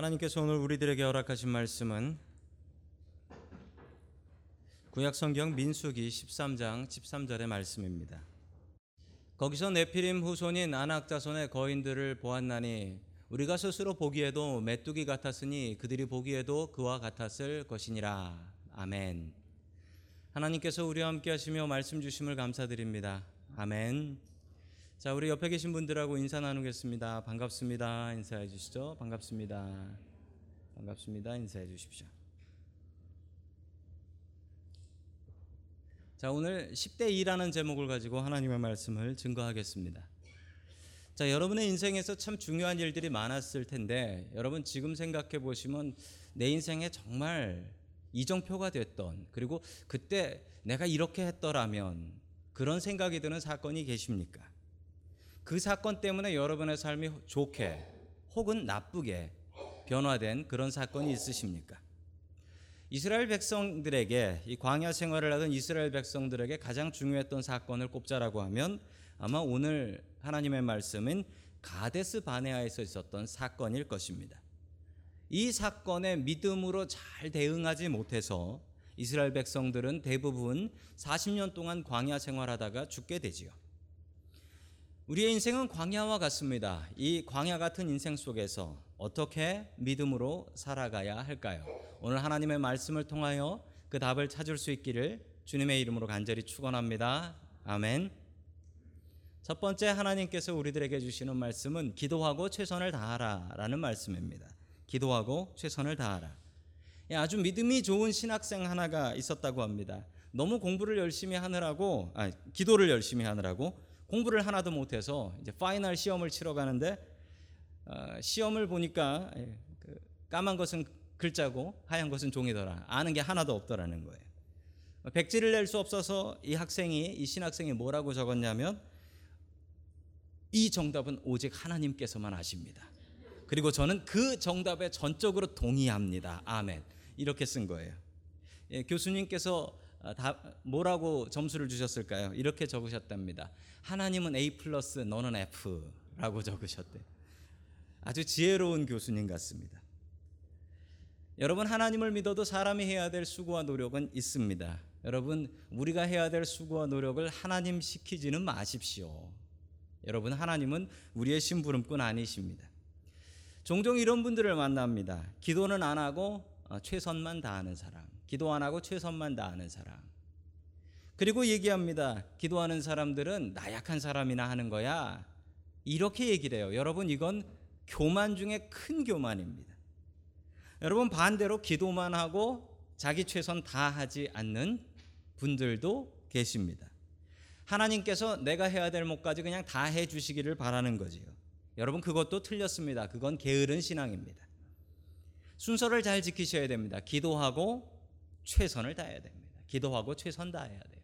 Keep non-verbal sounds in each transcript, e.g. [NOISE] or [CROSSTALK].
하나님께서 오늘 우리들에게 허락하신 말씀은 구약 성경 민수기 13장 13절의 말씀입니다. 거기서 네피림 후손인 아낙 자손의 거인들을 보았나니 우리가 스스로 보기에도 메뚜기 같았으니 그들이 보기에도 그와 같았을 것이니라. 아멘. 하나님께서 우리와 함께 하시며 말씀 주심을 감사드립니다. 아멘. 자, 우리 옆에 계신 분들하고 인사 나누겠습니다. 반갑습니다. 인사해 주시죠. 반갑습니다. 반갑습니다. 인사해 주십시오. 자, 오늘 10대 2라는 제목을 가지고 하나님의 말씀을 증거하겠습니다. 자, 여러분의 인생에서 참 중요한 일들이 많았을 텐데 여러분 지금 생각해 보시면 내 인생에 정말 이정표가 됐던 그리고 그때 내가 이렇게 했더라면 그런 생각이 드는 사건이 계십니까? 그 사건 때문에 여러분의 삶이 좋게 혹은 나쁘게 변화된 그런 사건이 있으십니까? 이스라엘 백성들에게 이 광야 생활을 하던 이스라엘 백성들에게 가장 중요했던 사건을 꼽자라고 하면 아마 오늘 하나님의 말씀은 가데스 바네아에서 있었던 사건일 것입니다. 이 사건에 믿음으로 잘 대응하지 못해서 이스라엘 백성들은 대부분 40년 동안 광야 생활하다가 죽게 되지요. 우리의 인생은 광야와 같습니다. 이 광야 같은 인생 속에서 어떻게 믿음으로 살아가야 할까요? 오늘 하나님의 말씀을 통하여 그 답을 찾을 수 있기를 주님의 이름으로 간절히 축원합니다. 아멘. 첫 번째 하나님께서 우리들에게 주시는 말씀은 기도하고 최선을 다하라라는 말씀입니다. 기도하고 최선을 다하라. 예, 아주 믿음이 좋은 신학생 하나가 있었다고 합니다. 너무 공부를 열심히 하느라고 아, 기도를 열심히 하느라고 공부를 하나도 못해서 이제 파이널 시험을 치러 가는데 어, 시험을 보니까 예, 그 까만 것은 글자고 하얀 것은 종이더라. 아는 게 하나도 없더라는 거예요. 백지를 낼 수 없어서 이 학생이 이 신학생이 뭐라고 적었냐면 이 정답은 오직 하나님께서만 아십니다. 그리고 저는 그 정답에 전적으로 동의합니다. 아멘. 이렇게 쓴 거예요. 예, 교수님께서 아, 다 뭐라고 점수를 주셨을까요? 이렇게 적으셨답니다. 하나님은 A 플러스 너는 F라고 적으셨대. 아주 지혜로운 교수님 같습니다. 여러분 하나님을 믿어도 사람이 해야 될 수고와 노력은 있습니다. 여러분 우리가 해야 될 수고와 노력을 하나님 시키지는 마십시오. 여러분 하나님은 우리의 심부름꾼 아니십니다. 종종 이런 분들을 만납니다. 기도는 안 하고 어, 최선만 다하는 사람. 기도 안 하고 최선만 다하는 사람. 그리고 얘기합니다. 기도하는 사람들은 나약한 사람이나 하는 거야. 이렇게 얘기를 해요. 여러분 이건 교만 중에 큰 교만입니다. 여러분 반대로 기도만 하고 자기 최선 다 하지 않는 분들도 계십니다. 하나님께서 내가 해야 될 몫까지 그냥 다 해 주시기를 바라는 거지요. 여러분 그것도 틀렸습니다. 그건 게으른 신앙입니다. 순서를 잘 지키셔야 됩니다. 기도하고 최선을 다해야 됩니다. 기도하고 최선 다해야 돼요.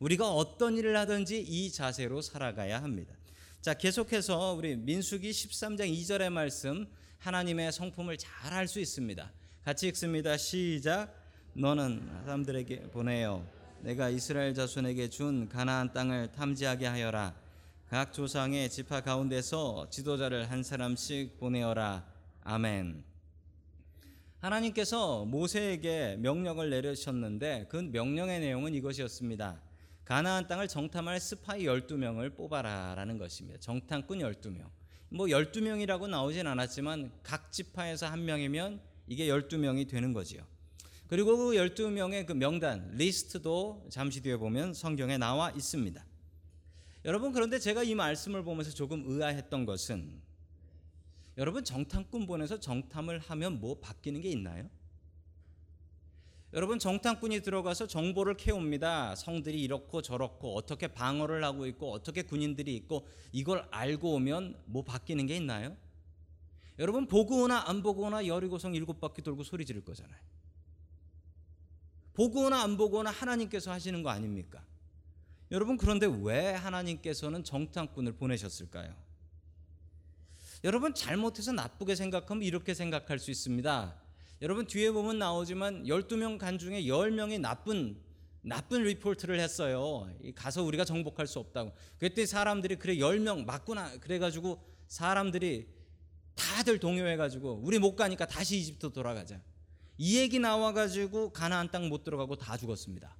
우리가 어떤 일을 하든지 이 자세로 살아가야 합니다. 자, 계속해서 우리 민수기 13장 2절의 말씀 하나님의 성품을 잘 알 수 있습니다. 같이 읽습니다. 시작. 너는 사람들에게 보내요. 내가 이스라엘 자손에게 준 가나안 땅을 탐지하게 하여라. 각 조상의 지파 가운데서 지도자를 한 사람씩 보내어라. 아멘. 하나님께서 모세에게 명령을 내리셨는데 그 명령의 내용은 이것이었습니다. 가나안 땅을 정탐할 스파이 12명을 뽑아라라는 것입니다. 정탐꾼 12명. 뭐 12명이라고 나오진 않았지만 각 지파에서 한 명이면 이게 12명이 되는 거지요. 그리고 그 12명의 그 명단 리스트도 잠시 뒤에 보면 성경에 나와 있습니다. 여러분 그런데 제가 이 말씀을 보면서 조금 의아했던 것은 여러분 정탐꾼 보내서 정탐을 하면 뭐 바뀌는 게 있나요? 여러분 정탐꾼이 들어가서 정보를 캐옵니다. 성들이 이렇고 저렇고 어떻게 방어를 하고 있고 어떻게 군인들이 있고 이걸 알고 오면 뭐 바뀌는 게 있나요? 여러분 보고 오나 안 보고 오나 여리고성 일곱 바퀴 돌고 소리 지를 거잖아요. 보고 오나 안 보고 오나 하나님께서 하시는 거 아닙니까? 여러분 그런데 왜 하나님께서는 정탐꾼을 보내셨을까요? 여러분 잘못해서 나쁘게 생각하면 이렇게 생각할 수 있습니다. 여러분 뒤에 보면 나오지만 12명 간 중에 10명이 나쁜 나쁜 리포트를 했어요. 가서 우리가 정복할 수 없다고. 그때 사람들이 그래 10명 맞구나 그래 가지고 사람들이 다들 동요해 가지고 우리 못 가니까 다시 이집트 돌아가자. 이 얘기 나와 가지고 가나안 땅 못 들어가고 다 죽었습니다.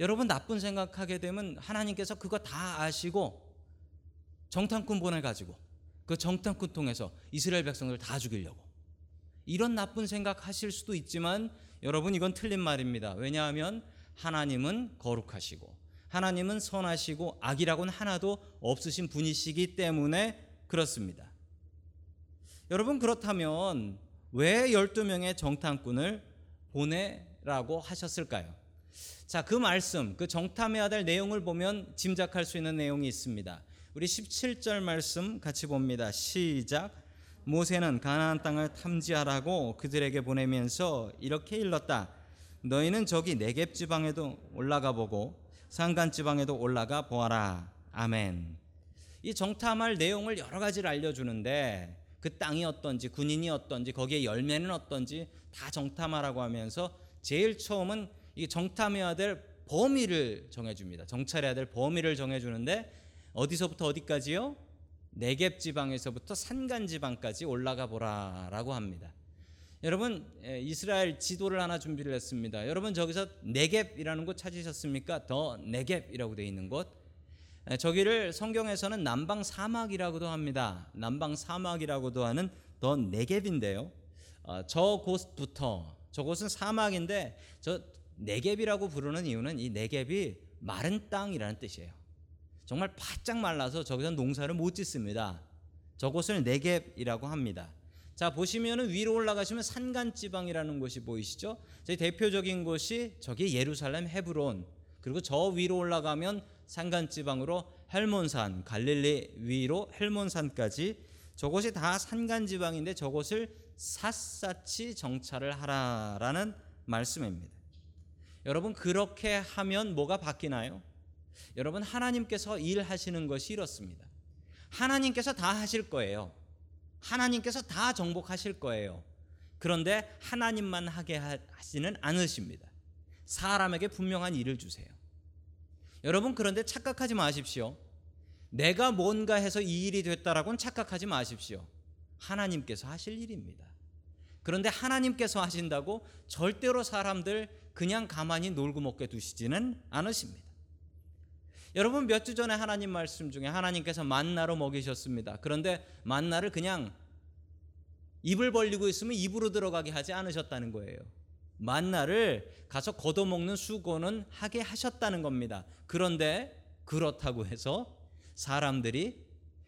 여러분 나쁜 생각하게 되면 하나님께서 그거 다 아시고 정탐꾼 보내가지고 그 정탐꾼 통해서 이스라엘 백성들 다 죽이려고 이런 나쁜 생각 하실 수도 있지만 여러분 이건 틀린 말입니다. 왜냐하면 하나님은 거룩하시고 하나님은 선하시고 악이라고는 하나도 없으신 분이시기 때문에 그렇습니다. 여러분 그렇다면 왜 12명의 정탐꾼을 보내라고 하셨을까요? 자, 그 말씀, 그 정탐해야 될 내용을 보면 짐작할 수 있는 내용이 있습니다. 우리 17절 말씀 같이 봅니다. 시작. 모세는 가나안 땅을 탐지하라고 그들에게 보내면서 이렇게 일렀다. 너희는 저기 네겝 지방에도 올라가 보고 산간 지방에도 올라가 보아라. 아멘. 이 정탐할 내용을 여러 가지를 알려주는데 그 땅이 어떤지 군인이 어떤지 거기에 열매는 어떤지 다 정탐하라고 하면서 제일 처음은 이 정탐해야 될 범위를 정해줍니다. 정찰해야 될 범위를 정해주는데 어디서부터 어디까지요? 네겝 지방에서부터 산간 지방까지 올라가 보라라고 합니다. 여러분 이스라엘 지도를 하나 준비를 했습니다. 여러분 저기서 네겝이라는 곳 찾으셨습니까? 더 네겝이라고 되어 있는 곳. 저기를 성경에서는 남방 사막이라고도 합니다. 남방 사막이라고도 하는 더 네겝인데요. 어, 저 곳부터 저곳은 사막인데 저 네겝이라고 부르는 이유는 이 네겝이 마른 땅이라는 뜻이에요. 정말 바짝 말라서 저기서 농사를 못 짓습니다. 저곳을 네겝이라고 합니다. 자 보시면은 위로 올라가시면 산간 지방이라는 곳이 보이시죠? 저희 대표적인 곳이 저기 예루살렘 헤브론 그리고 저 위로 올라가면 산간 지방으로 헬몬산 갈릴리 위로 헬몬산까지 저곳이 다 산간 지방인데 저곳을 샅샅이 정찰을 하라라는 말씀입니다. 여러분 그렇게 하면 뭐가 바뀌나요? 여러분 하나님께서 일하시는 것이 이렇습니다. 하나님께서 다 하실 거예요. 하나님께서 다 정복하실 거예요. 그런데 하나님만 하게 하시는 않으십니다. 사람에게 분명한 일을 주세요. 여러분 그런데 착각하지 마십시오. 내가 뭔가 해서 이 일이 됐다라고는 착각하지 마십시오. 하나님께서 하실 일입니다. 그런데 하나님께서 하신다고 절대로 사람들 그냥 가만히 놀고 먹게 두시지는 않으십니다. 여러분 몇 주 전에 하나님 말씀 중에 하나님께서 만나로 먹이셨습니다. 그런데 만나를 그냥 입을 벌리고 있으면 입으로 들어가게 하지 않으셨다는 거예요. 만나를 가서 걷어먹는 수고는 하게 하셨다는 겁니다. 그런데 그렇다고 해서 사람들이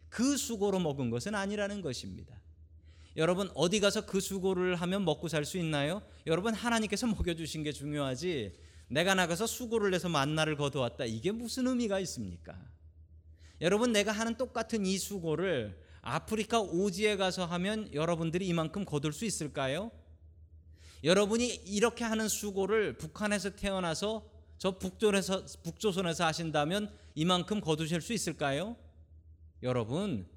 그 수고로 먹은 것은 아니라는 것입니다. 여러분 어디 가서 그 수고를 하면 먹고 살 수 있나요? 여러분 하나님께서 먹여 주신 게 중요하지 내가 나가서 수고를 내서 만나를 거두었다 이게 무슨 의미가 있습니까? 여러분 내가 하는 똑같은 이 수고를 아프리카 오지에 가서 하면 여러분들이 이만큼 거둘 수 있을까요? 여러분이 이렇게 하는 수고를 북한에서 태어나서 저 북조선에서 북조선에서 하신다면 이만큼 거두실 수 있을까요? 여러분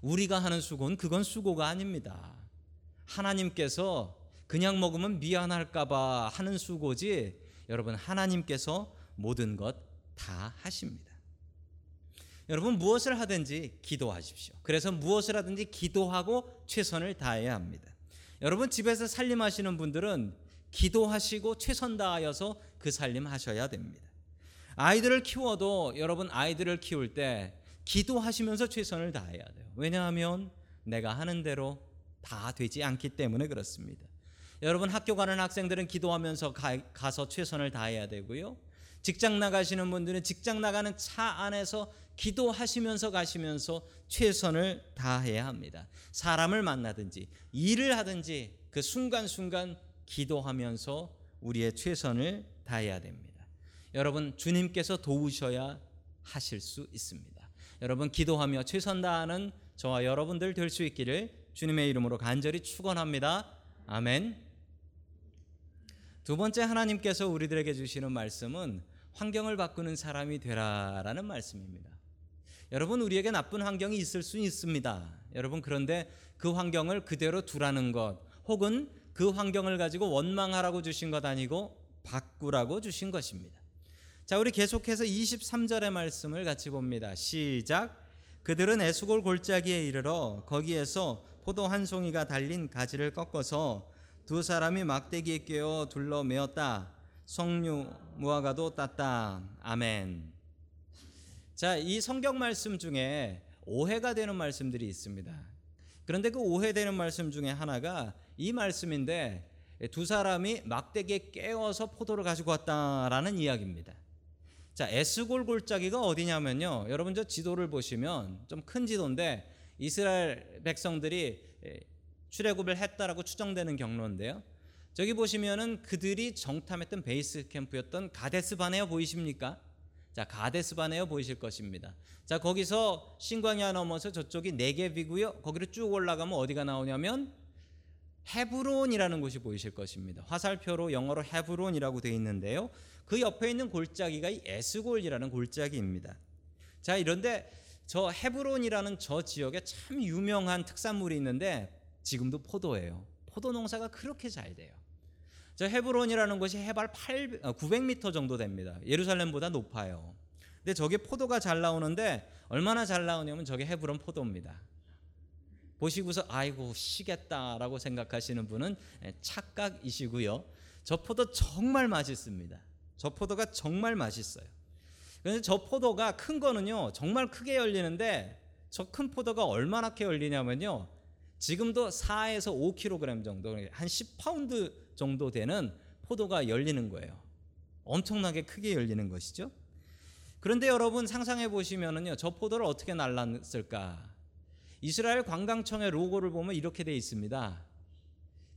우리가 하는 수고는 그건 수고가 아닙니다. 하나님께서 그냥 먹으면 미안할까봐 하는 수고지 여러분 하나님께서 모든 것 다 하십니다. 여러분 무엇을 하든지 기도하십시오. 그래서 무엇을 하든지 기도하고 최선을 다해야 합니다. 여러분 집에서 살림하시는 분들은 기도하시고 최선 다하여서 그 살림 하셔야 됩니다. 아이들을 키워도 여러분 아이들을 키울 때 기도하시면서 최선을 다해야 돼요. 왜냐하면 내가 하는 대로 다 되지 않기 때문에 그렇습니다. 여러분 학교 가는 학생들은 기도하면서 가, 서 최선을 다해야 되고요. 직장 나가시는 분들은 직장 나가는 차 안에서 기도하시면서 가시면서 최선을 다해야 합니다. 사람을 만나든지 일을 하든지 그 순간순간 기도하면서 우리의 최선을 다해야 됩니다. 여러분 주님께서 도우셔야 하실 수 있습니다. 여러분 기도하며 최선 다하는 저와 여러분들 될 수 있기를 주님의 이름으로 간절히 축원합니다. 아멘. 두 번째 하나님께서 우리들에게 주시는 말씀은 환경을 바꾸는 사람이 되라라는 말씀입니다. 여러분 우리에게 나쁜 환경이 있을 수 있습니다. 여러분 그런데 그 환경을 그대로 두라는 것 혹은 그 환경을 가지고 원망하라고 주신 것 아니고 바꾸라고 주신 것입니다. 자, 우리 계속해서 23절의 말씀을 같이 봅니다. 시작. 그들은 에스골 골짜기에 이르러 거기에서 포도 한 송이가 달린 가지를 꺾어서 두 사람이 막대기에 끼어 둘러 메었다. 성류 무화과도 땄다. 아멘. 자, 이 성경 말씀 중에 오해가 되는 말씀들이 있습니다. 그런데 그 오해되는 말씀 중에 하나가 이 말씀인데 두 사람이 막대기에 깨어서 포도를 가지고 왔다라는 이야기입니다. 자, 에스골 골짜기가 어디냐면요. 여러분 저 지도를 보시면 좀 큰 지도인데 이스라엘 백성들이 출애굽을 했다라고 추정되는 경로인데요. 저기 보시면은 그들이 정탐했던 베이스 캠프였던 가데스 바네어 보이십니까? 자, 가데스 바네어 보이실 것입니다. 자, 거기서 신광야 넘어서 저쪽이 네겝이고요. 거기로 쭉 올라가면 어디가 나오냐면 헤브론이라는 곳이 보이실 것입니다. 화살표로 영어로 헤브론이라고 되어 있는데요. 그 옆에 있는 골짜기가 이 에스골이라는 골짜기입니다. 자, 이런데 저 헤브론이라는 저 지역에 참 유명한 특산물이 있는데 지금도 포도예요. 포도 농사가 그렇게 잘 돼요. 저 헤브론이라는 곳이 해발 8 900m 정도 됩니다. 예루살렘보다 높아요. 근데 저게 포도가 잘 나오는데 얼마나 잘 나오냐면 저게 헤브론 포도입니다. 보시고서 아이고 시겠다라고 생각하시는 분은 착각이시고요. 저 포도 정말 맛있습니다. 저 포도가 정말 맛있어요. 그런데 저 포도가 큰 거는요 정말 크게 열리는데 저 큰 포도가 얼마나 크게 열리냐면요 지금도 4에서 5kg 정도 한 10파운드 정도 되는 포도가 열리는 거예요. 엄청나게 크게 열리는 것이죠. 그런데 여러분 상상해 보시면은요 저 포도를 어떻게 날랐을까? 이스라엘 관광청의 로고를 보면 이렇게 돼 있습니다.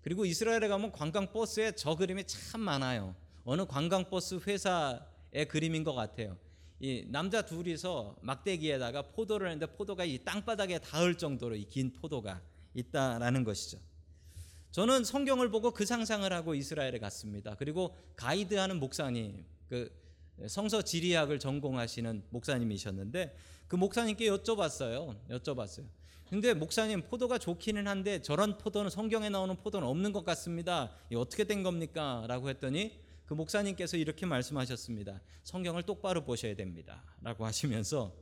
그리고 이스라엘에 가면 관광 버스에 저 그림이 참 많아요. 어느 관광 버스 회사의 그림인 것 같아요. 이 남자 둘이서 막대기에다가 포도를 했는데 포도가 이 땅바닥에 닿을 정도로 이 긴 포도가 있다라는 것이죠. 저는 성경을 보고 그 상상을 하고 이스라엘에 갔습니다. 그리고 가이드하는 목사님, 그 성서 지리학을 전공하시는 목사님이셨는데 그 목사님께 여쭤봤어요. 여쭤봤어요. 근데 목사님 포도가 좋기는 한데 저런 포도는 성경에 나오는 포도는 없는 것 같습니다. 이 어떻게 된 겁니까? 라고 했더니 그 목사님께서 이렇게 말씀하셨습니다. 성경을 똑바로 보셔야 됩니다. 라고 하시면서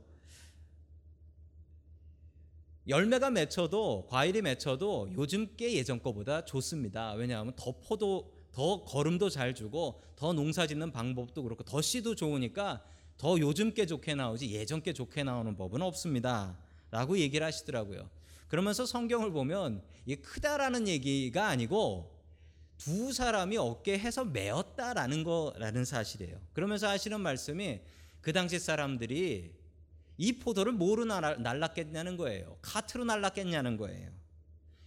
열매가 맺혀도 과일이 맺혀도 요즘 게 예전 거보다 좋습니다. 왜냐하면 더 포도 더 거름도 잘 주고 더 농사 짓는 방법도 그렇고 더 씨도 좋으니까 더 요즘 게 좋게 나오지 예전 게 좋게 나오는 법은 없습니다. 라고 얘기를 하시더라고요. 그러면서 성경을 보면 이 크다라는 얘기가 아니고 두 사람이 어깨해서 메었다라는 거라는 사실이에요. 그러면서 하시는 말씀이 그 당시 사람들이 이 포도를 뭐로 날랐겠냐는 거예요. 카트로 날랐겠냐는 거예요.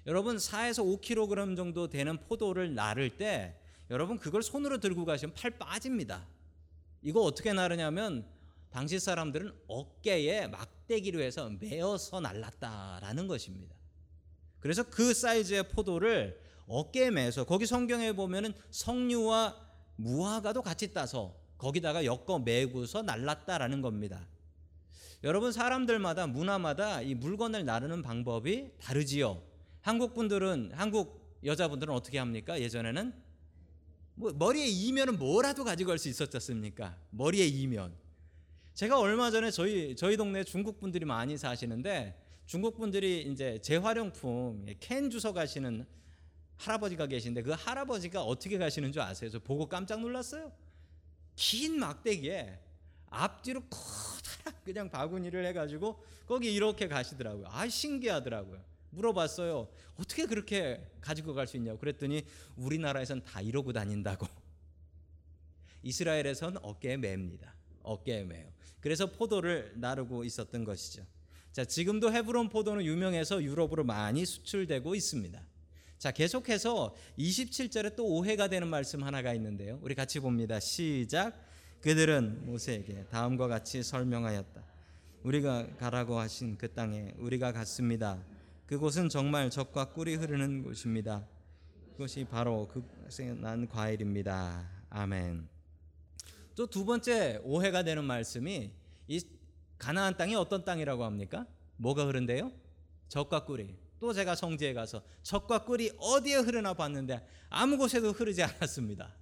여러분 4에서 5kg 정도 되는 포도를 나를 때 여러분 그걸 손으로 들고 가시면 팔 빠집니다. 이거 어떻게 나르냐면 당시 사람들은 어깨에 막대기로 해서 메어서 날랐다라는 것입니다. 그래서 그 사이즈의 포도를 어깨에 매서 거기 성경에 보면은 석류와 무화과도 같이 따서 거기다가 엮어 매고서 날랐다라는 겁니다. 여러분 사람들마다 문화마다 이 물건을 나르는 방법이 다르지요. 한국 분들은 한국 여자분들은 어떻게 합니까? 예전에는 뭐 머리에 이면은 뭐라도 가지고 갈 수 있었겠습니까? 머리에 이면. 제가 얼마 전에 저희 저희 동네 중국 분들이 많이 사시는데 중국 분들이 이제 재활용품 캔 주워 가시는 할아버지가 계신데 그 할아버지가 어떻게 가시는 줄 아세요? 저 보고 깜짝 놀랐어요. 긴 막대기에 앞뒤로 커다란 그냥 바구니를 해가지고 거기 이렇게 가시더라고요. 아 신기하더라고요. 물어봤어요. 어떻게 그렇게 가지고 갈 수 있냐고 그랬더니 우리나라에선 다 이러고 다닌다고. [LAUGHS] 이스라엘에선 어깨에 맵니다. 어깨에 매요. 그래서 포도를 나르고 있었던 것이죠. 자, 지금도 헤브론 포도는 유명해서 유럽으로 많이 수출되고 있습니다. 자, 계속해서 27절에 또 오해가 되는 말씀 하나가 있는데요. 우리 같이 봅니다. 시작. 그들은 모세에게 다음과 같이 설명하였다. 우리가 가라고 하신 그 땅에 우리가 갔습니다. 그곳은 정말 젖과 꿀이 흐르는 곳입니다. 그것이 바로 그곳에 난 과일입니다. 아멘. 또 두 번째 오해가 되는 말씀이 이 가나안 땅이 어떤 땅이라고 합니까? 뭐가 흐른대요? 젖과 꿀이. 또 제가 성지에 가서 젖과 꿀이 어디에 흐르나 봤는데 아무 곳에도 흐르지 않았습니다.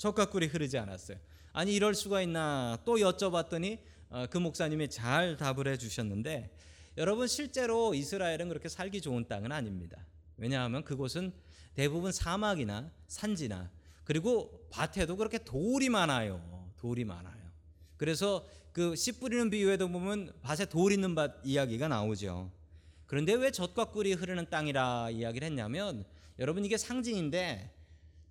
젖과 꿀이 흐르지 않았어요. 아니 이럴 수가 있나 또 여쭤봤더니 어, 그 목사님이 잘 답을 해주셨는데 여러분 실제로 이스라엘은 그렇게 살기 좋은 땅은 아닙니다. 왜냐하면 그곳은 대부분 사막이나 산지나 그리고 밭에도 그렇게 돌이 많아요. 돌이 많아요. 그래서 그 씨 뿌리는 비유에도 보면 밭에 돌 있는 밭 이야기가 나오죠. 그런데 왜 젖과 꿀이 흐르는 땅이라 이야기를 했냐면 여러분 이게 상징인데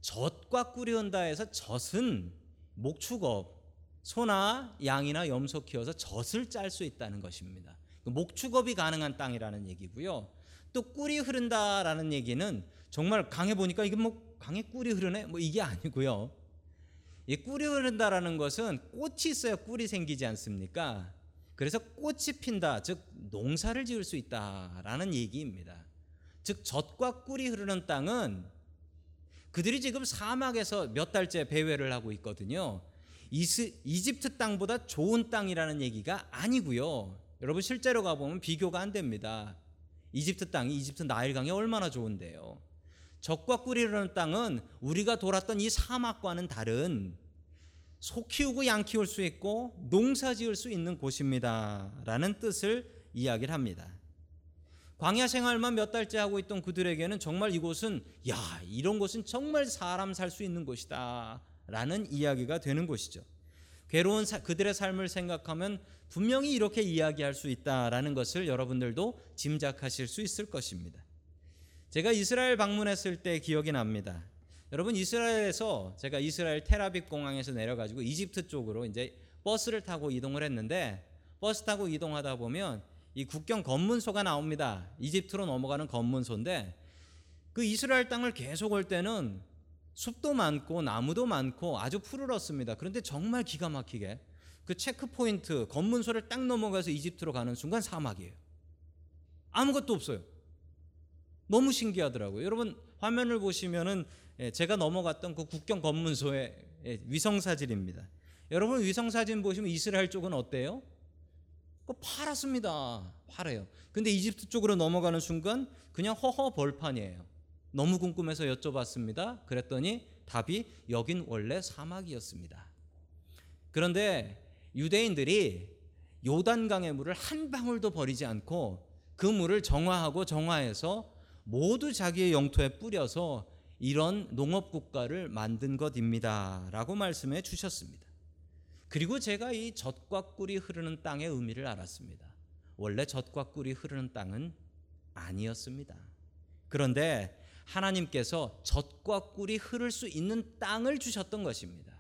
젖과 흔다 해서 젖은 목축업 소나 양이나 염소 키워서 젖을 짤 수 있다는 것입니다. 그 목축업이 가능한 땅이라는 얘기고요. 또 꿀이 흐른다라는 얘기는 정말 강에 보니까 이게 뭐 강에 꿀이 흐르네 뭐 이게 아니고요. 이 꿀이 흐른다라는 것은 꽃이 있어야 꿀이 생기지 않습니까? 그래서 꽃이 핀다, 즉 농사를 지을 수 있다라는 얘기입니다. 즉 젖과 꿀이 흐르는 땅은 그들이 지금 사막에서 몇 달째 배회를 하고 있거든요. 이스, 이집트 땅보다 좋은 땅이라는 얘기가 아니고요. 여러분 실제로 가보면 비교가 안 됩니다. 이집트 땅이 이집트 나일강이 얼마나 좋은데요. 적과 꿀이 흐르는 땅은 우리가 돌았던 이 사막과는 다른 소 키우고 양 키울 수 있고 농사 지을 수 있는 곳입니다 라는 뜻을 이야기를 합니다. 광야 생활만 몇 달째 하고 있던 그들에게는 정말 이곳은 야 이런 곳은 정말 사람 살 수 있는 곳이다라는 이야기가 되는 곳이죠. 괴로운 사, 그들의 삶을 생각하면 분명히 이렇게 이야기할 수 있다라는 것을 여러분들도 짐작하실 수 있을 것입니다. 제가 이스라엘 방문했을 때 기억이 납니다. 여러분 이스라엘에서 제가 이스라엘 테라빅 공항에서 내려가지고 이집트 쪽으로 이제 버스를 타고 이동을 했는데 버스 타고 이동하다 보면 이 국경 검문소가 나옵니다. 이집트로 넘어가는 검문소인데 그 이스라엘 땅을 계속 올 때는 숲도 많고 나무도 많고 아주 푸르렀습니다. 그런데 정말 기가 막히게 그 체크 포인트 검문소를 딱 넘어가서 이집트로 가는 순간 사막이에요. 아무것도 없어요. 너무 신기하더라고요. 여러분 화면을 보시면은 예, 제가 넘어갔던 그 국경 검문소의 예, 위성 사진입니다. 여러분 위성 사진 보시면 이스라엘 쪽은 어때요? 그 파랗습니다. 파래요. 근데 이집트 쪽으로 넘어가는 순간 그냥 허허 벌판이에요. 너무 궁금해서 여쭤봤습니다. 그랬더니 답이 여긴 원래 사막이었습니다. 그런데 유대인들이 요단강의 물을 한 방울도 버리지 않고 그 물을 정화하고 정화해서 모두 자기의 영토에 뿌려서 이런 농업 국가를 만든 것입니다라고 말씀해 주셨습니다. 그리고 제가 이 젖과 꿀이 흐르는 땅의 의미를 알았습니다. 원래 젖과 꿀이 흐르는 땅은 아니었습니다. 그런데 하나님께서 젖과 꿀이 흐를 수 있는 땅을 주셨던 것입니다.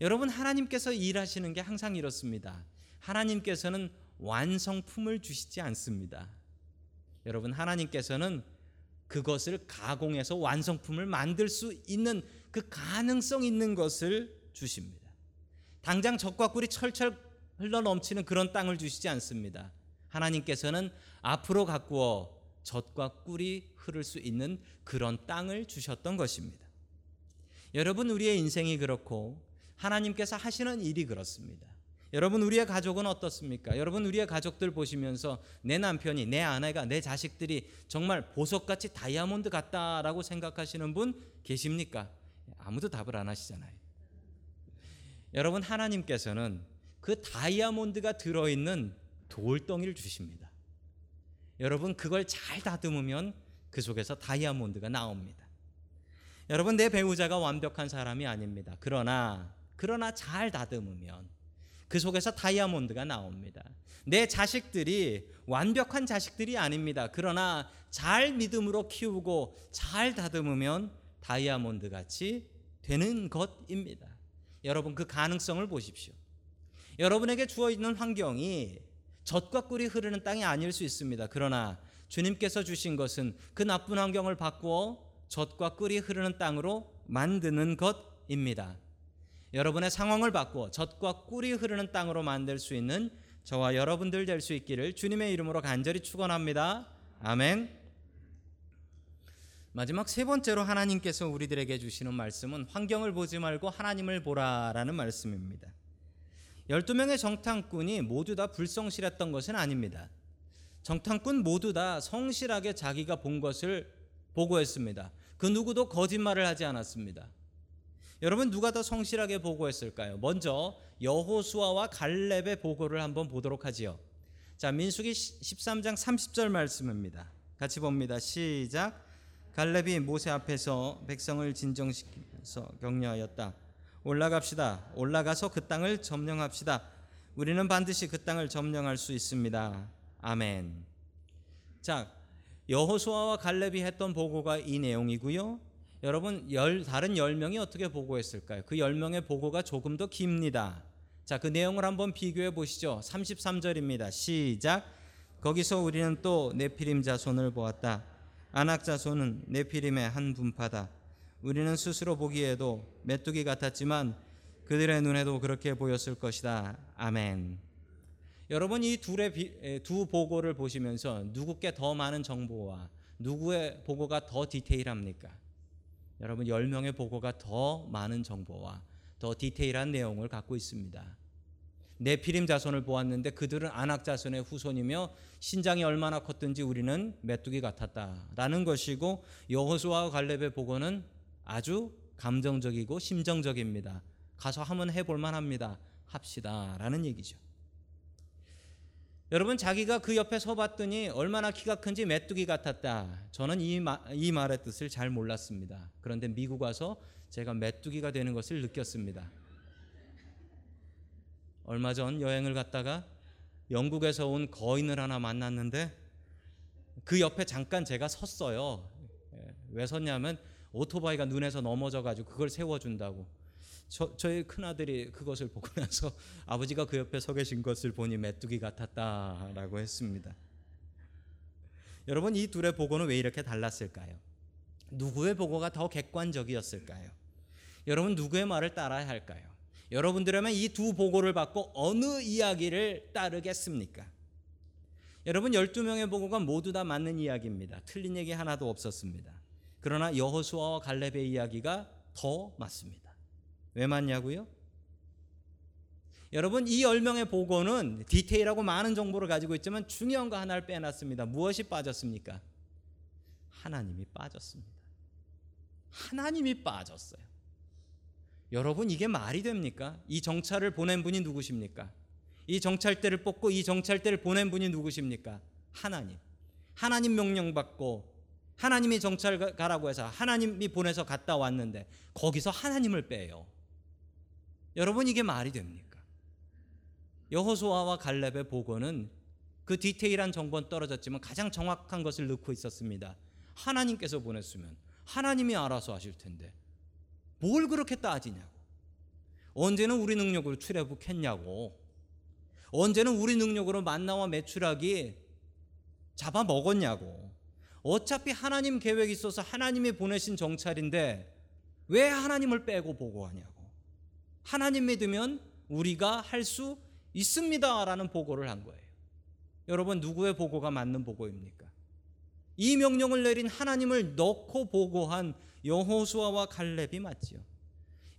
여러분 하나님께서 일하시는 게 항상 이렇습니다. 하나님께서는 완성품을 주시지 않습니다. 여러분 하나님께서는 그것을 가공해서 완성품을 만들 수 있는 그 가능성 있는 것을 주십니다. 당장 적과 꿀이 철철 흘러 넘치는 그런 땅을 주시지 않습니다. 하나님께서는 앞으로 가꾸어 젖과 꿀이 흐를 수 있는 그런 땅을 주셨던 것입니다. 여러분 우리의 인생이 그렇고 하나님께서 하시는 일이 그렇습니다. 여러분 우리의 가족은 어떻습니까? 여러분 우리의 가족들 보시면서 내 남편이 내 아내가 내 자식들이 정말 보석같이 다이아몬드 같다라고 생각하시는 분 계십니까? 아무도 답을 안 하시잖아요. 여러분 하나님께서는 그 다이아몬드가 들어있는 돌덩이를 주십니다. 여러분 그걸 잘 다듬으면 그 속에서 다이아몬드가 나옵니다. 여러분 내 배우자가 완벽한 사람이 아닙니다. 그러나 그러나 잘 다듬으면 그 속에서 다이아몬드가 나옵니다. 내 자식들이 완벽한 자식들이 아닙니다. 그러나 잘 믿음으로 키우고 잘 다듬으면 다이아몬드 같이 되는 것입니다. 여러분 그 가능성을 보십시오. 여러분에게 주어 있는 환경이 젖과 꿀이 흐르는 땅이 아닐 수 있습니다. 그러나 주님께서 주신 것은 그 나쁜 환경을 바꾸어 젖과 꿀이 흐르는 땅으로 만드는 것입니다. 여러분의 상황을 바꾸어 젖과 꿀이 흐르는 땅으로 만들 수 있는 저와 여러분들 될 수 있기를 주님의 이름으로 간절히 축원합니다. 아멘. 마지막 세 번째로 하나님께서 우리들에게 주시는 말씀은 환경을 보지 말고 하나님을 보라라는 말씀입니다. 12명의 정탐꾼이 모두 다 불성실했던 것은 아닙니다. 정탐꾼 모두 다 성실하게 자기가 본 것을 보고했습니다. 그 누구도 거짓말을 하지 않았습니다. 여러분 누가 더 성실하게 보고했을까요? 먼저 여호수아와 갈렙의 보고를 한번 보도록 하지요. 자, 민수기 13장 30절 말씀입니다. 같이 봅니다. 시작. 갈렙이 모세 앞에서 백성을 진정시켜서 격려하였다. 올라갑시다. 올라가서 그 땅을 점령합시다. 우리는 반드시 그 땅을 점령할 수 있습니다. 아멘. 자, 여호수아와 갈렙이 했던 보고가 이 내용이고요. 여러분 열, 다른 열 명이 어떻게 보고했을까요? 그열 명의 보고가 조금 더 깁니다. 자, 그 내용을 한번 비교해 보시죠. 33절입니다. 시작. 거기서 우리는 또 네피림 자손을 보았다. 아낙 자손은 네피림의 한 분파다. 우리는 스스로 보기에도 메뚜기 같았지만 그들의 눈에도 그렇게 보였을 것이다. 아멘. 여러분 이 둘의 비, 에, 두 보고를 보시면서 누구께 더 많은 정보와 누구의 보고가 더 디테일합니까? 여러분 10명의 보고가 더 많은 정보와 더 디테일한 내용을 갖고 있습니다. 네피림 자손을 보았는데 그들은 아낙 자손의 후손이며 신장이 얼마나 컸든지 우리는 메뚜기 같았다라는 것이고 여호수아와 갈렙의 보고는 아주 감정적이고 심정적입니다. 가서 한번 해볼 만합니다. 합시다라는 얘기죠. 여러분 자기가 그 옆에 서 봤더니 얼마나 키가 큰지 메뚜기 같았다. 저는 이, 마, 이 말의 뜻을 잘 몰랐습니다. 그런데 미국 와서 제가 메뚜기가 되는 것을 느꼈습니다. 얼마 전 여행을 갔다가 영국에서 온 거인을 하나 만났는데 그 옆에 잠깐 제가 섰어요. 예, 왜 섰냐면 오토바이가 눈에서 넘어져 가지고 그걸 세워준다고. 저, 저희 큰아들이 그것을 보고 나서 [LAUGHS] 아버지가 그 옆에 서 계신 것을 보니 메뚜기 같았다라고 했습니다. 여러분 이 둘의 보고는 왜 이렇게 달랐을까요? 누구의 보고가 더 객관적이었을까요? 여러분 누구의 말을 따라야 할까요? 여러분들이라면 이 두 보고를 받고 어느 이야기를 따르겠습니까? 여러분 12명의 보고가 모두 다 맞는 이야기입니다. 틀린 얘기 하나도 없었습니다. 그러나 여호수아와 갈렙의 이야기가 더 맞습니다. 왜 맞냐고요? 여러분 이 10명의 보고는 디테일하고 많은 정보를 가지고 있지만 중요한 거 하나를 빼놨습니다. 무엇이 빠졌습니까? 하나님이 빠졌습니다. 하나님이 빠졌어요. 여러분 이게 말이 됩니까? 이 정찰을 보낸 분이 누구십니까? 이 정찰대를 뽑고 이 정찰대를 보낸 분이 누구십니까? 하나님. 하나님 명령 받고 하나님이 정찰 가라고 해서 하나님이 보내서 갔다 왔는데 거기서 하나님을 빼요. 여러분 이게 말이 됩니까? 여호수아와 갈렙의 보고는 그 디테일한 정보는 떨어졌지만 가장 정확한 것을 넣고 있었습니다. 하나님께서 보냈으면 하나님이 알아서 하실 텐데 뭘 그렇게 따지냐고. 언제는 우리 능력으로 출애굽했냐고. 언제는 우리 능력으로 만나와 매출하기 잡아먹었냐고. 어차피 하나님 계획이 있어서 하나님이 보내신 정찰인데 왜 하나님을 빼고 보고하냐고. 하나님 믿으면 우리가 할 수 있습니다라는 보고를 한 거예요. 여러분 누구의 보고가 맞는 보고입니까? 이 명령을 내린 하나님을 넣고 보고한 여호수아와 갈렙이 맞지요.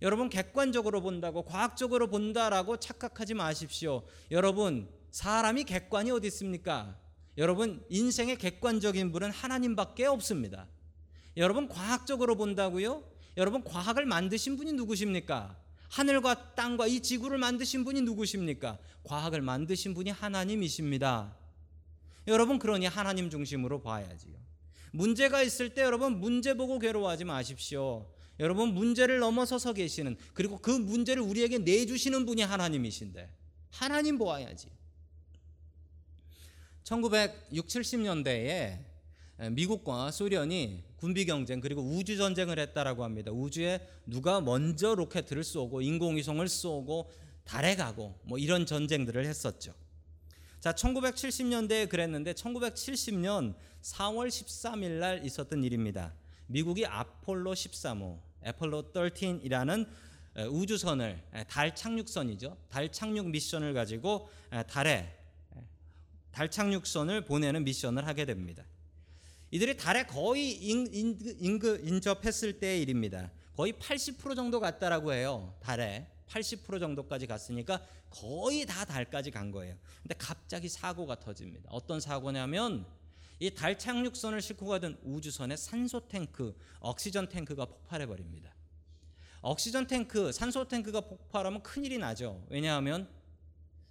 여러분 객관적으로 본다고 과학적으로 본다라고 착각하지 마십시오. 여러분 사람이 객관이 어디 있습니까? 여러분 인생의 객관적인 분은 하나님밖에 없습니다. 여러분 과학적으로 본다고요? 여러분 과학을 만드신 분이 누구십니까? 하늘과 땅과 이 지구를 만드신 분이 누구십니까? 과학을 만드신 분이 하나님이십니다. 여러분 그러니 하나님 중심으로 봐야지요. 문제가 있을 때 여러분 문제 보고 괴로워하지 마십시오. 여러분 문제를 넘어서서 계시는 그리고 그 문제를 우리에게 내주시는 분이 하나님이신데 하나님 보아야지. 1960, 70년대에 미국과 소련이 군비 경쟁 그리고 우주 전쟁을 했다라고 합니다. 우주에 누가 먼저 로켓을 쏘고 인공위성을 쏘고 달에 가고 뭐 이런 전쟁들을 했었죠. 자, 1970년대에 그랬는데 1970년 4월 13일 날 있었던 일입니다. 미국이 아폴로 13호, 애폴로 13이라는 우주선을 달 착륙선이죠. 달 착륙 미션을 가지고 달에 달 착륙선을 보내는 미션을 하게 됩니다. 이들이 달에 거의 인접했을 때의 일입니다. 거의 80% 정도 갔다라고 해요. 달에 80% 정도까지 갔으니까 거의 다 달까지 간 거예요. 근데 갑자기 사고가 터집니다. 어떤 사고냐면 이 달 착륙선을 싣고 가던 우주선의 산소 탱크, 옥시전 탱크가 폭발해 버립니다. 옥시전 탱크, 산소 탱크가 폭발하면 큰일이 나죠. 왜냐하면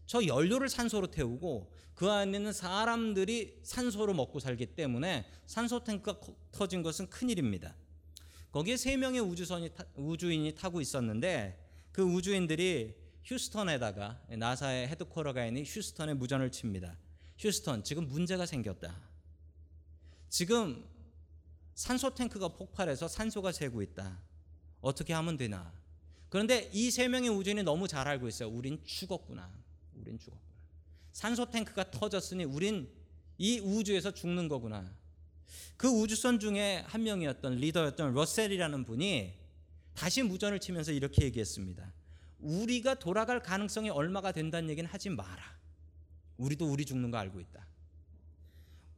저 연료를 산소로 태우고 그 안에 있는 사람들이 산소로 먹고 살기 때문에 산소 탱크가 커- 터진 것은 큰일입니다. 거기에 세 명의 우주선이 타- 우주인이 타고 있었는데 그 우주인들이 휴스턴에다가 NASA의 headquarter가 있는 휴스턴에 무전을 칩니다. 휴스턴 지금 문제가 생겼다. 지금 산소 탱크가 폭발해서 산소가 새고 있다. 어떻게 하면 되나? 그런데 이 세 명의 우주인이 너무 잘 알고 있어요. 우린 죽었구나. 우린 죽었구나. 산소 탱크가 터졌으니 우린 이 우주에서 죽는 거구나. 그 우주인 중에 한 명이었던 리더였던 러셀이라는 분이 다시 무전을 치면서 이렇게 얘기했습니다. 우리가 돌아갈 가능성이 얼마가 된다는 얘기는 하지 마라. 우리도 우리 죽는 거 알고 있다.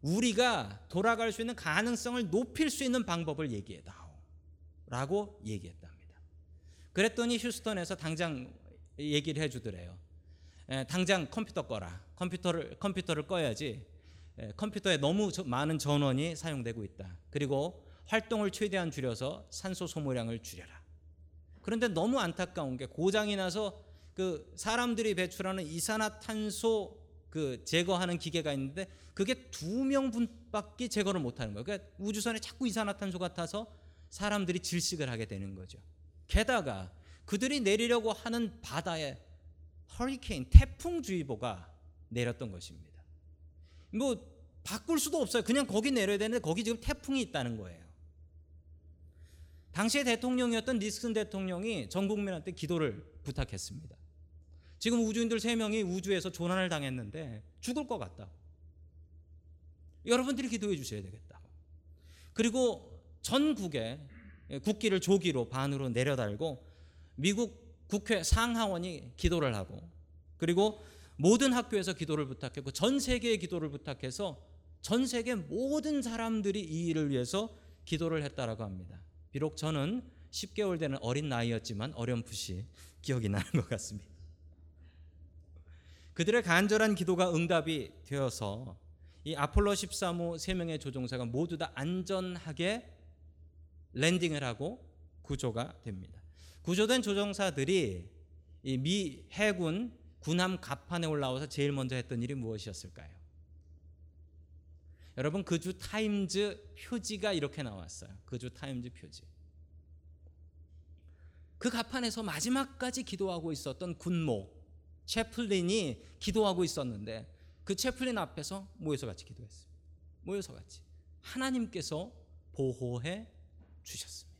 우리가 돌아갈 수 있는 가능성을 높일 수 있는 방법을 얘기해 다오. 라고 얘기했답니다. 그랬더니 휴스턴에서 당장 얘기를 해 주더래요. 에, 당장 컴퓨터 꺼라. 컴퓨터를 컴퓨터를 꺼야지. 에, 컴퓨터에 너무 저- 많은 전원이 사용되고 있다. 그리고 활동을 최대한 줄여서 산소 소모량을 줄여라. 그런데 너무 안타까운 게 고장이 나서 그 사람들이 배출하는 이산화탄소 그 제거하는 기계가 있는데 그게 두 명분밖에 제거를 못 하는 거예요. 그러니까 우주선에 자꾸 이산화탄소가 타서 사람들이 질식을 하게 되는 거죠. 게다가 그들이 내리려고 하는 바다에 허리케인 태풍 주의보가 내렸던 것입니다. 뭐 바꿀 수도 없어요. 그냥 거기 내려야 되는데 거기 지금 태풍이 있다는 거예요. 당시의 대통령이었던 니슨 대통령이 전 국민한테 기도를 부탁했습니다. 지금 우주인들 세 명이 우주에서 조난을 당했는데 죽을 것 같다. 여러분들이 기도해 주셔야 되겠다. 그리고 전국에 국기를 조기로 반으로 내려달고 미국 국회 상하원이 기도를 하고 그리고 모든 학교에서 기도를 부탁했고 전 세계에 기도를 부탁해서 전 세계 모든 사람들이 이 일을 위해서 기도를 했다라고 합니다. 비록 저는 10개월 되는 어린 나이였지만 어렴풋이 기억이 나는 것 같습니다. 그들의 간절한 기도가 응답이 되어서 이 아폴로 13호 세 명의 조종사가 모두 다 안전하게 랜딩을 하고 구조가 됩니다. 구조된 조종사들이 이미 해군 군함 갑판에 올라와서 제일 먼저 했던 일이 무엇이었을까요? 여러분 그 주 타임즈 표지가 이렇게 나왔어요. 그 주 타임즈 표지. 그 갑판에서 마지막까지 기도하고 있었던 군목 chaplain이 기도하고 있었는데 그 chaplain 앞에서 모여서 같이 기도했습니다. 모여서 같이 하나님께서 보호해 주셨습니다.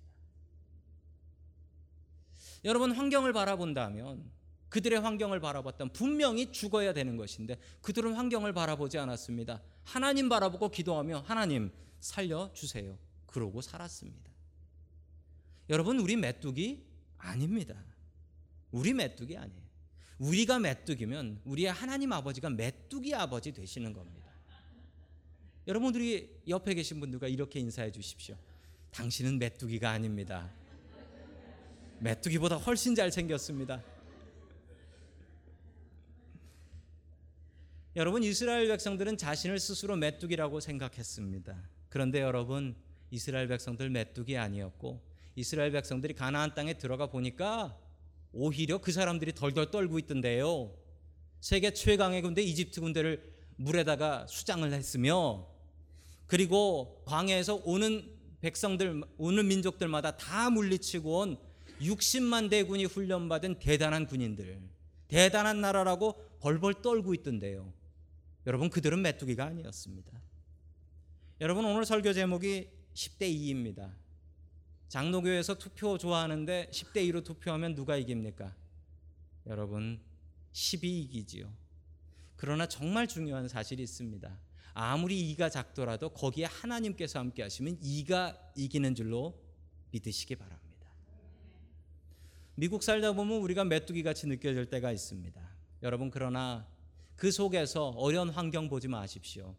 여러분 환경을 바라본다면 그들의 환경을 바라봤다면 분명히 죽어야 되는 것인데 그들은 환경을 바라보지 않았습니다. 하나님 바라보고 기도하며 하나님 살려 주세요. 그러고 살았습니다. 여러분 우리 메뚜기 아닙니다. 우리 메뚜기 아니에요. 우리가 메뚜기면 우리의 하나님 아버지가 메뚜기 아버지 되시는 겁니다. 여러분들이 옆에 계신 분들과 이렇게 인사해 주십시오. 당신은 메뚜기가 아닙니다. 메뚜기보다 훨씬 잘 생겼습니다. 여러분 이스라엘 백성들은 자신을 스스로 메뚜기라고 생각했습니다. 그런데 여러분 이스라엘 백성들 메뚜기 아니었고 이스라엘 백성들이 가나안 땅에 들어가 보니까 오히려 그 사람들이 덜덜 떨고 있던데요. 세계 최강의 군대 이집트 군대를 물에다가 수장을 했으며 그리고 광야에서 오는 백성들 오는 민족들마다 다 물리치고 온 60만 대군이 훈련받은 대단한 군인들 대단한 나라라고 벌벌 떨고 있던데요. 여러분 그들은 메뚜기가 아니었습니다. 여러분 오늘 설교 제목이 10대 2입니다. 장로교에서 투표 좋아하는데 10대 2로 투표하면 누가 이깁니까? 여러분 10이 이기지요. 그러나 정말 중요한 사실이 있습니다. 아무리 이가 작더라도 거기에 하나님께서 함께 하시면 이가 이기는 줄로 믿으시기 바랍니다. 미국 살다 보면 우리가 메뚜기 같이 느껴질 때가 있습니다. 여러분 그러나 그 속에서 어려운 환경 보지 마십시오.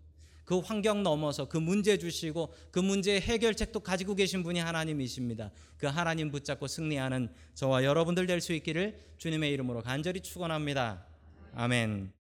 그 환경 넘어서 그 문제 주시고 그 문제의 해결책도 가지고 계신 분이 하나님이십니다. 그 하나님 붙잡고 승리하는 저와 여러분들 될 수 있기를 주님의 이름으로 간절히 축원합니다. 아멘.